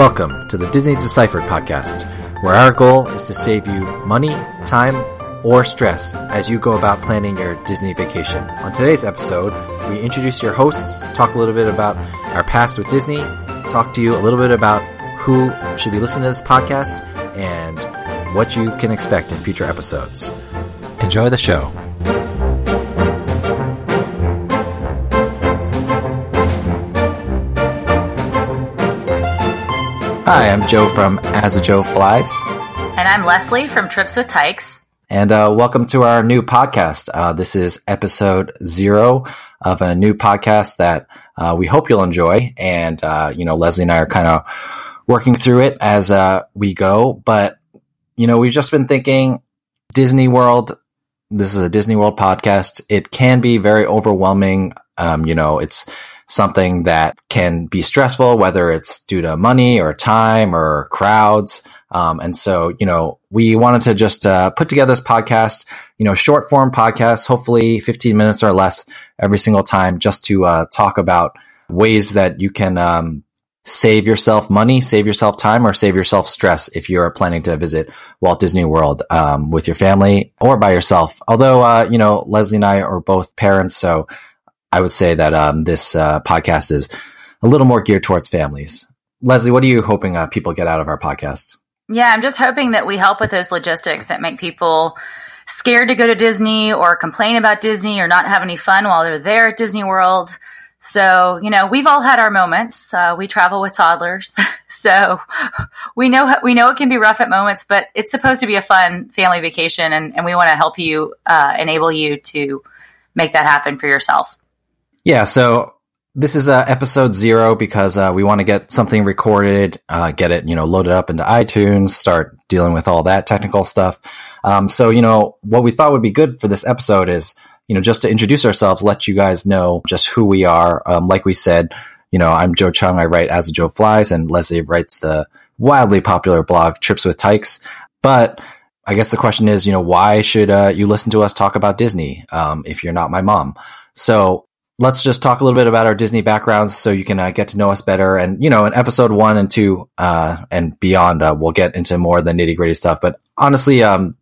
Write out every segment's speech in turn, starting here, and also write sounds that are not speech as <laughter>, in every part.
Welcome to the Disney Deciphered podcast, where our goal is to save you money, time, or stress as you go about planning your Disney vacation. On today's episode, we introduce your hosts, talk a little bit about our past with Disney, talk to you a little bit about who should be listening to this podcast, and what you can expect in future episodes. Enjoy the show. Hi, I'm Joe from As a Joe Flies. And I'm Leslie from Trips with Tykes. And uh, welcome to our new podcast. Uh, this is episode zero of a new podcast that uh, we hope you'll enjoy. And, uh, you know, Leslie and I are kind of working through it as uh, we go. But, you know, we've just been thinking Disney World. This is a Disney World podcast. It can be very overwhelming. Um, you know, it's something that can be stressful, whether it's due to money or time or crowds. Um, and so, you know, we wanted to just uh, put together this podcast, you know, short form podcast, hopefully 15 minutes or less every single time, just to uh, talk about ways that you can um, save yourself money, save yourself time, or save yourself stress if you're planning to visit Walt Disney World um, with your family or by yourself. Although, uh, you know, Leslie and I are both parents, so I would say that um, this uh, podcast is a little more geared towards families. Leslie, what are you hoping uh, people get out of our podcast? Yeah, I'm just hoping that we help with those logistics that make people scared to go to Disney or complain about Disney or not have any fun while they're there at Disney World. So, you know, we've all had our moments. Uh, we travel with toddlers. <laughs> so we know, we know it can be rough at moments, but it's supposed to be a fun family vacation and, and we want to help you, uh, enable you to make that happen for yourself. Yeah, so this is uh, episode zero because uh, we want to get something recorded, uh, get it, you know, loaded up into iTunes, start dealing with all that technical stuff. Um, so, you know, what we thought would be good for this episode is, you know, just to introduce ourselves, let you guys know just who we are. Um, like we said, you know, I'm Joe Chung. I write As a Joe Flies, and Leslie writes the wildly popular blog Trips with Tykes. But I guess the question is, you know, why should uh, you listen to us talk about Disney um, if you're not my mom? So let's just talk a little bit about our Disney backgrounds so you can uh, get to know us better. And, you know, in episode one and two, uh, and beyond, uh, we'll get into more of the nitty gritty stuff. But honestly, um,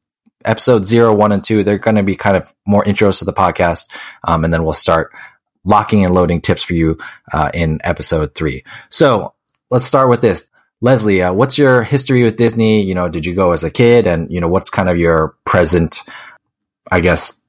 episode zero, one, and two, they're going to be kind of more intros to the podcast. Um, and then we'll start locking and loading tips for you, uh, in episode three. So let's start with this. Leslie, uh, what's your history with Disney? You know, did you go as a kid? And, you know, what's kind of your present, I guess,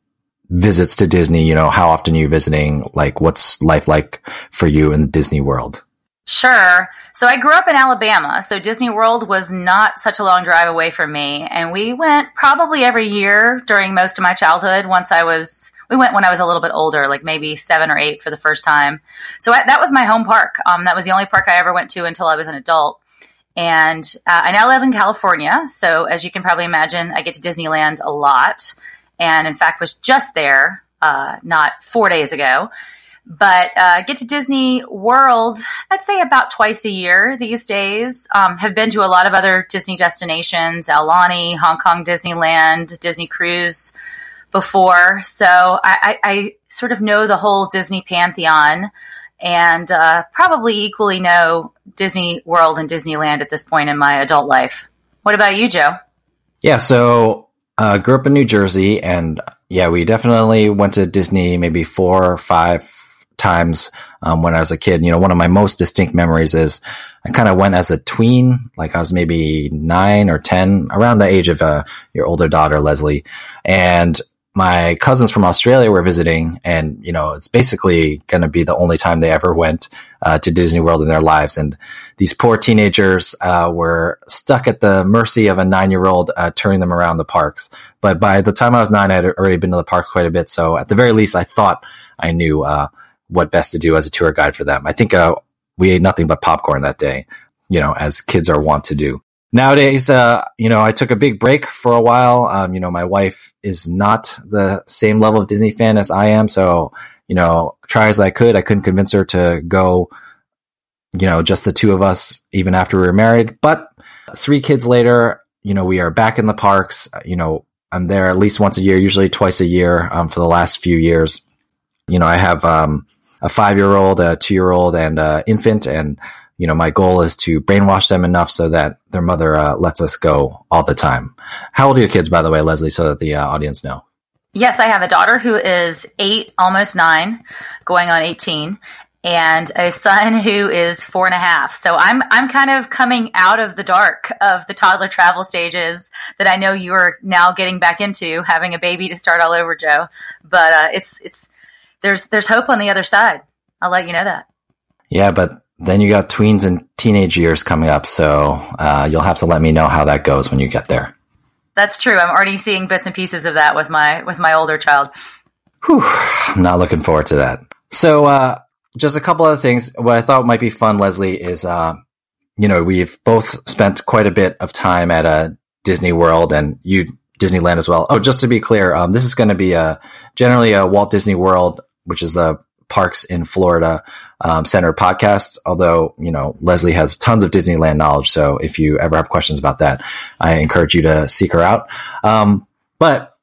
visits to Disney, you know, how often are you visiting? Like, what's life like for you in the Disney world? Sure. So I grew up in Alabama, so Disney World was not such a long drive away from me. And we went probably every year during most of my childhood. Once I was, we went when I was a little bit older, like maybe seven or eight for the first time. So I, that was my home park. Um, that was the only park I ever went to until I was an adult. And uh, I now live in California. So as you can probably imagine, I get to Disneyland a lot and in fact was just there uh, not four days ago. But uh, get to Disney World, I'd say about twice a year these days. Um, have been to a lot of other Disney destinations, Aulani, Hong Kong Disneyland, Disney Cruise before. So I, I, I sort of know the whole Disney pantheon and uh, probably equally know Disney World and Disneyland at this point in my adult life. What about you, Joe? Yeah, so uh, grew up in New Jersey, and yeah, we definitely went to Disney maybe four or five times um, when I was a kid. You know, one of my most distinct memories is I kind of went as a tween, like I was maybe nine or ten, around the age of uh, your older daughter Leslie, and my cousins from Australia were visiting, and you know, it's basically going to be the only time they ever went uh, to Disney World in their lives. And these poor teenagers uh, were stuck at the mercy of a nine-year-old uh, turning them around the parks. But by the time I was nine, I had already been to the parks quite a bit. So at the very least, I thought I knew uh, what best to do as a tour guide for them. I think uh, we ate nothing but popcorn that day, you know, as kids are wont to do nowadays, uh, you know, I took a big break for a while. Um, you know, my wife is not the same level of Disney fan as I am. So, you know, try as I could, I couldn't convince her to go, you know, just the two of us, even after we were married. But three kids later, you know, we are back in the parks. You know, I'm there at least once a year, usually twice a year, um, for the last few years. You know, I have, um, a five year old, a two year old, and an infant. And you know, my goal is to brainwash them enough so that their mother uh, lets us go all the time. How old are your kids, by the way, Leslie, so that the uh, audience know? Yes, I have a daughter who is eight, almost nine, going on 18, and a son <laughs> who is four and a half. So I'm I'm kind of coming out of the dark of the toddler travel stages that I know you are now getting back into, having a baby to start all over, Joe. But uh, it's it's there's there's hope on the other side. I'll let you know that. Yeah, but then you got tweens and teenage years coming up, so uh, you'll have to let me know how that goes when you get there. That's true. I'm already seeing bits and pieces of that with my with my older child. Whew, I'm not looking forward to that. So, uh, just a couple other things. What I thought might be fun, Leslie, is uh, you know we've both spent quite a bit of time at a uh, Disney World, and you Disneyland as well. Oh, just to be clear, um, this is going to be a generally a Walt Disney World, which is the parks in Florida um, center podcast. Although you know Leslie has tons of Disneyland knowledge, so if you ever have questions about that, I encourage you to seek her out. Um, but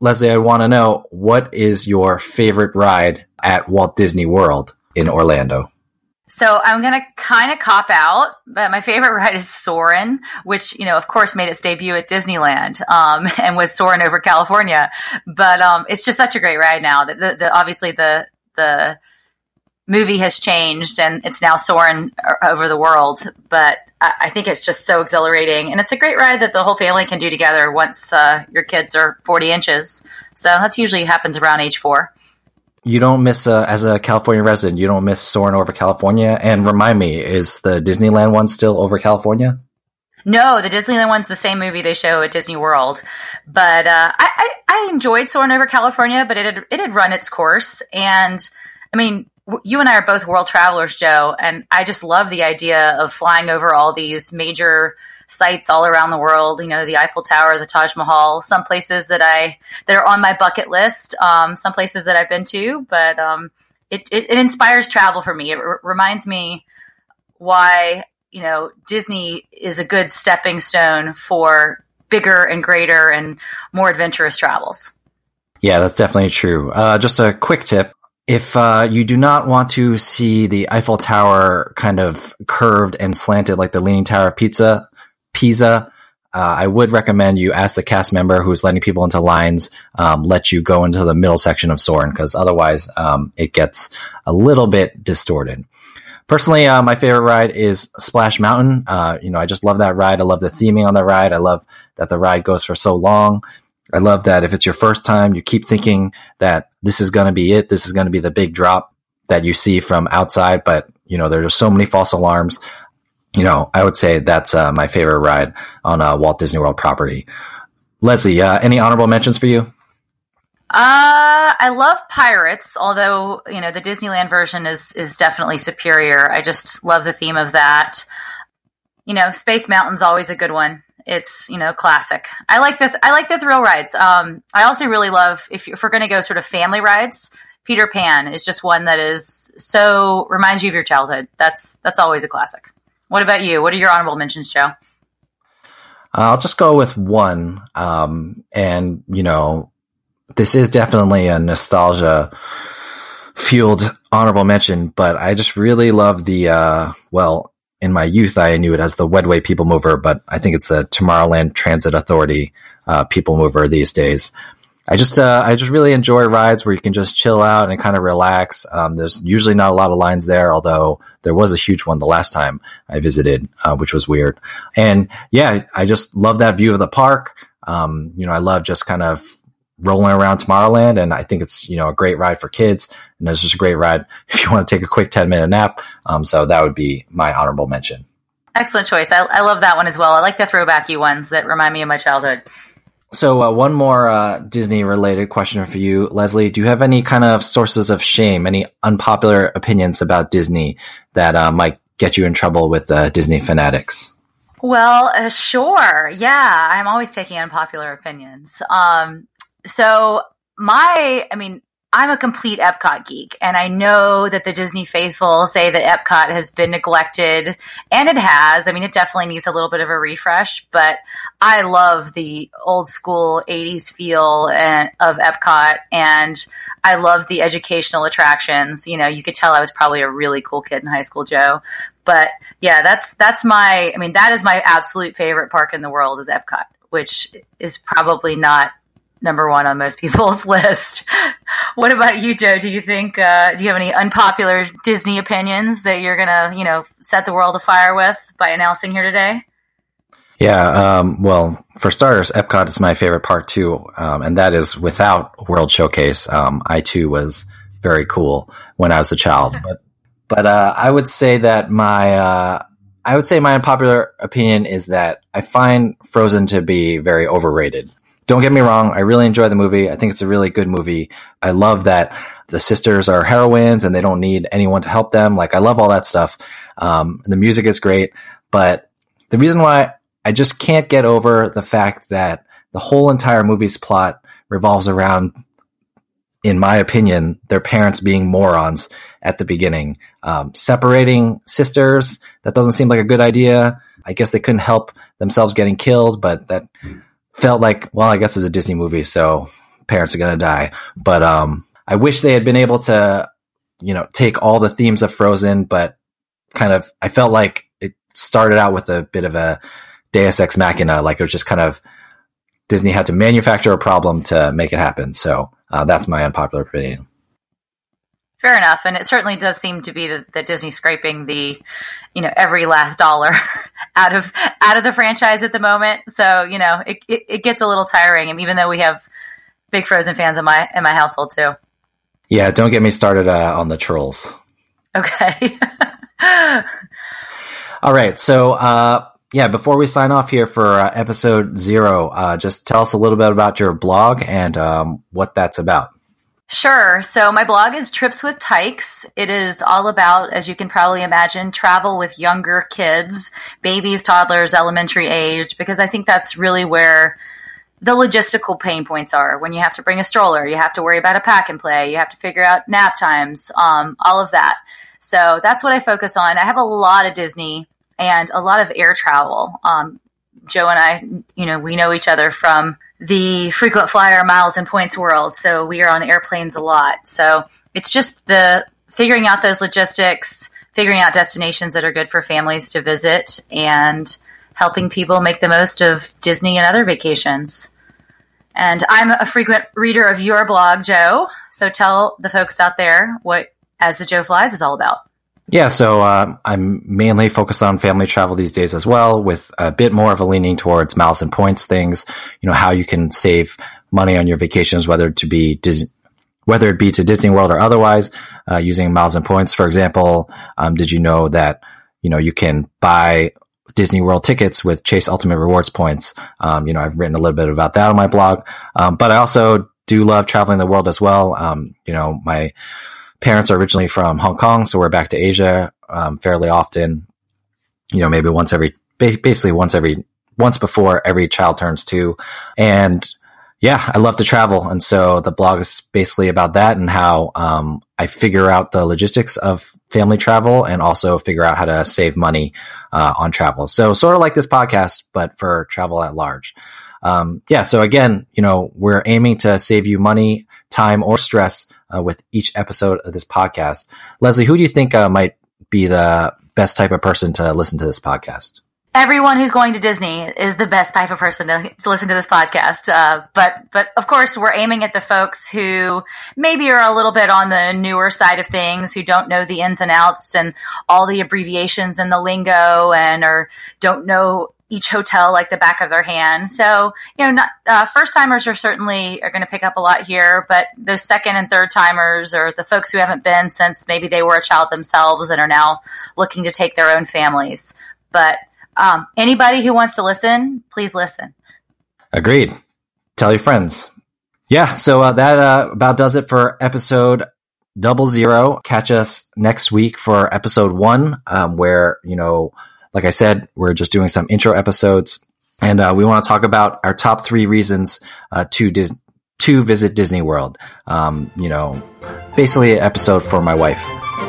Leslie, I want to know what is your favorite ride at Walt Disney World in Orlando? So I'm going to kind of cop out, but my favorite <laughs> ride is Soarin', which, you know, of course made its debut at Disneyland, um, <laughs> and was Soarin' over California. But, um, it's just such a great ride now that the, the, obviously the, the movie has changed and it's now soaring over the world. But I, I, think it's just so exhilarating. And it's a great ride that the whole family can do together once, uh, your kids are 40 inches. So that's usually happens around age four you don't miss uh, as a California resident. You don't miss soaring over California. And remind me, is the Disneyland one still over California? No, the Disneyland one's the same movie they show at Disney World. But uh, I, I, I, enjoyed Soaring over California, but it had, it had run its course. And I mean, you and I are both world travelers, Joe, and I just love the idea of flying over all these major sites all around the world. You know, the Eiffel Tower, the Taj Mahal, some places that I that are on my bucket list. Um, some places that I've been to, but um, it, it, it inspires travel for me. It r- reminds me why you know Disney is a good stepping stone for bigger and greater and more adventurous travels. Yeah, that's definitely true. Uh, just a quick tip. If uh, you do not want to see the Eiffel Tower kind of curved and slanted like the Leaning Tower of Pizza, Pisa. Uh, I would recommend you ask the cast member who's letting people into lines, um, let you go into the middle section of Soarin' because otherwise um, it gets a little bit distorted. Personally, uh, my favorite ride is Splash Mountain. Uh, you know, I just love that ride. I love the theming on the ride. I love that the ride goes for so long. I love that if it's your first time, you keep thinking that this is going to be it. This is going to be the big drop that you see from outside, but you know, there's so many false alarms you know, I would say that's uh, my favorite ride on a Walt Disney World property. Leslie, uh, any honorable mentions for you? Uh, I love Pirates, although you know the Disneyland version is is definitely superior. I just love the theme of that. You know, Space Mountain's always a good one. It's you know classic. I like the I like the thrill rides. Um, I also really love if, if we're going to go sort of family rides. Peter Pan is just one that is so reminds you of your childhood. That's that's always a classic. What about you? What are your honorable mentions, Joe? I'll just go with one. Um, and, you know, this is definitely a nostalgia fueled honorable mention, but I just really love the, uh, well, in my youth, I knew it as the Wedway People Mover, but I think it's the Tomorrowland Transit Authority uh, People Mover these days. I just uh, I just really enjoy rides where you can just chill out and kind of relax. Um, there's usually not a lot of lines there, although there was a huge one the last time I visited, uh, which was weird. And yeah, I just love that view of the park. Um, you know, I love just kind of rolling around Tomorrowland, and I think it's you know a great ride for kids, and it's just a great ride <laughs> if you want to take a quick ten minute nap. Um, so that would be my honorable mention. Excellent choice. I, I love that one as well. I like the throwbacky ones that remind me of my childhood. So, uh, one more uh, Disney related question for you, Leslie. Do you have any kind of sources of shame, any unpopular opinions about Disney that uh, might get you in trouble with uh, Disney fanatics? Well, uh, sure. Yeah, I'm always taking unpopular opinions. Um, so, my, I mean, I'm a complete Epcot geek, and I know that the Disney faithful say that Epcot has been neglected, and it has. I mean, it definitely needs a little bit of a refresh, but I love the old school 80s feel and, of Epcot, and I love the educational attractions. You know, you could tell I was probably a really cool kid in high school, Joe. But yeah, that's that's my. I mean, that is my absolute favorite park in the world is Epcot, which is probably not number one on most <laughs> people's list. what about you, Joe? Do you think uh, do you have any unpopular Disney opinions that you're gonna you know set the world afire with by announcing here today? Yeah, um, well, for starters, Epcot is my favorite park too, um, and that is without World Showcase. Um, I too was very cool when I was a child, <laughs> but but uh, I would say that my uh, I would say my unpopular opinion is that I find Frozen to be very overrated don't get me wrong. I really enjoy the movie. I think it's a really good movie. I love that the sisters are heroines and they don't need anyone to help them. Like I love all that stuff. Um, the music is great, but the reason why I just can't get over the fact that the whole entire movie's plot revolves around, in my opinion, their parents being morons at the beginning. Um, separating sisters, that doesn't seem like a good idea. I guess they couldn't help themselves getting killed, but that felt like, well, I guess it's a Disney movie, so parents are to die. But um, I wish they had been able to, you know, take all the themes of Frozen, but kind of, I felt like it started out with a bit of a Deus Ex Machina, like it was just kind of Disney had to manufacture a problem to make it happen. So uh, that's my unpopular opinion. Fair enough, and it certainly does seem to be that, that Disney scraping the, you know, every last dollar <laughs> out of out of the franchise at the moment. So you know, it, it, it gets a little tiring, and even though we have big Frozen fans in my in my household too. Yeah, don't get me started uh, on the trolls. Okay. <laughs> All right, so uh, yeah, before we sign off here for uh, episode zero, uh, just tell us a little bit about your blog and um, what that's about. Sure. So my blog is Trips with Tykes. It is all about, as you can probably imagine, travel with younger kids, babies, toddlers, elementary age, because I think that's really where the logistical pain points are. When you have to bring a stroller, you have to worry about a pack and play, you have to figure out nap times, um, all of that. So that's what I focus on. I have a lot of Disney and a lot of air travel. Um, Joe and I, you know, we know each other from the frequent flyer miles and points world. So we are on airplanes a lot. So it's just the figuring out those logistics, figuring out destinations that are good for families to visit, and helping people make the most of Disney and other vacations. And I'm a frequent reader of your blog, Joe. So tell the folks out there what As the Joe Flies is all about. Yeah, so uh, I'm mainly focused on family travel these days as well, with a bit more of a leaning towards miles and points things. You know how you can save money on your vacations, whether to be Dis- whether it be to Disney World or otherwise, uh, using miles and points. For example, um, did you know that you know you can buy Disney World tickets with Chase Ultimate Rewards points? Um, you know, I've written a little bit about that on my blog, um, but I also do love traveling the world as well. Um, you know, my parents are originally from Hong Kong, so we're back to Asia um, fairly often. You know, maybe once every, basically once every, once before every child turns two. And yeah, I love to travel. And so the blog is basically about that and how um, I figure out the logistics of family travel and also figure out how to save money uh, on travel. So sort of like this podcast, but for travel at large. Um, yeah. So again, you know, we're aiming to save you money, time, or stress uh, with each episode of this podcast. Leslie, who do you think uh, might be the best type of person to listen to this podcast? Everyone who's going to Disney is the best type of person to, to listen to this podcast. Uh, but, but of course, we're aiming at the folks who maybe are a little bit on the newer side of things, who don't know the ins and outs and all the abbreviations and the lingo, and or don't know each hotel like the back of their hand. So, you know, not, uh, first timers are certainly are going to pick up a lot here, but those second and third timers or the folks who haven't been since maybe they were a child themselves and are now looking to take their own families. But um, anybody who wants to listen, please listen. Agreed. Tell your friends. Yeah, so uh, that uh, about does it for episode double zero. Catch us next week for episode one, um, where you know like I said, we're just doing some intro episodes, and uh, we want to talk about our top three reasons uh, to Dis- to visit Disney World. Um, you know, basically an episode for my wife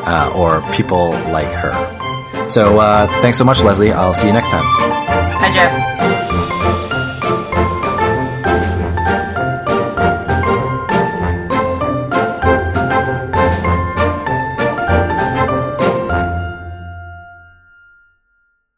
uh, or people like her. So uh, thanks so much, Leslie. I'll see you next time. Hi, Jeff.